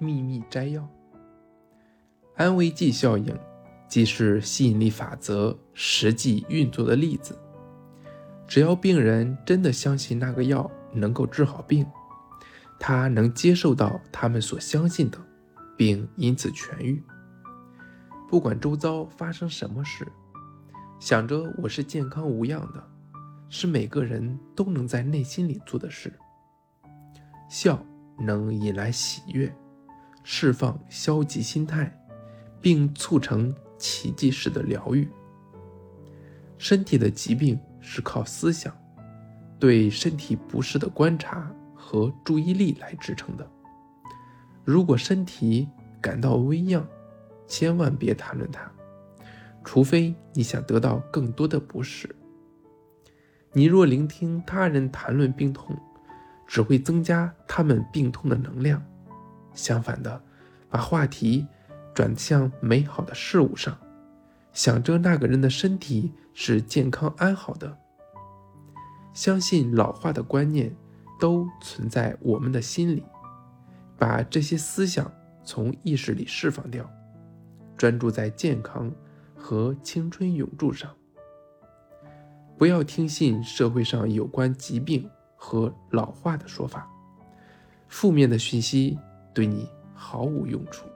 秘密摘要。安慰剂效应即是吸引力法则实际运作的例子。只要病人真的相信那个药能够治好病，他能接受到他们所相信的，并因此痊愈。不管周遭发生什么事，想着我是健康无恙的，是每个人都能在内心里做的事。笑能引来喜悦，释放消极心态，并促成奇迹式的疗愈。身体的疾病是靠思想、对身体不适的观察和注意力来支撑的。如果身体感到微恙，千万别谈论它，除非你想得到更多的不适。你若聆听他人谈论病痛，只会增加他们病痛的能量。相反的，把话题转向美好的事物上，想着那个人的身体是健康安好的。相信老化的观念都存在我们的心里，把这些思想从意识里释放掉，专注在健康和青春永驻上。不要听信社会上有关疾病。和老化的说法，负面的讯息对你毫无用处。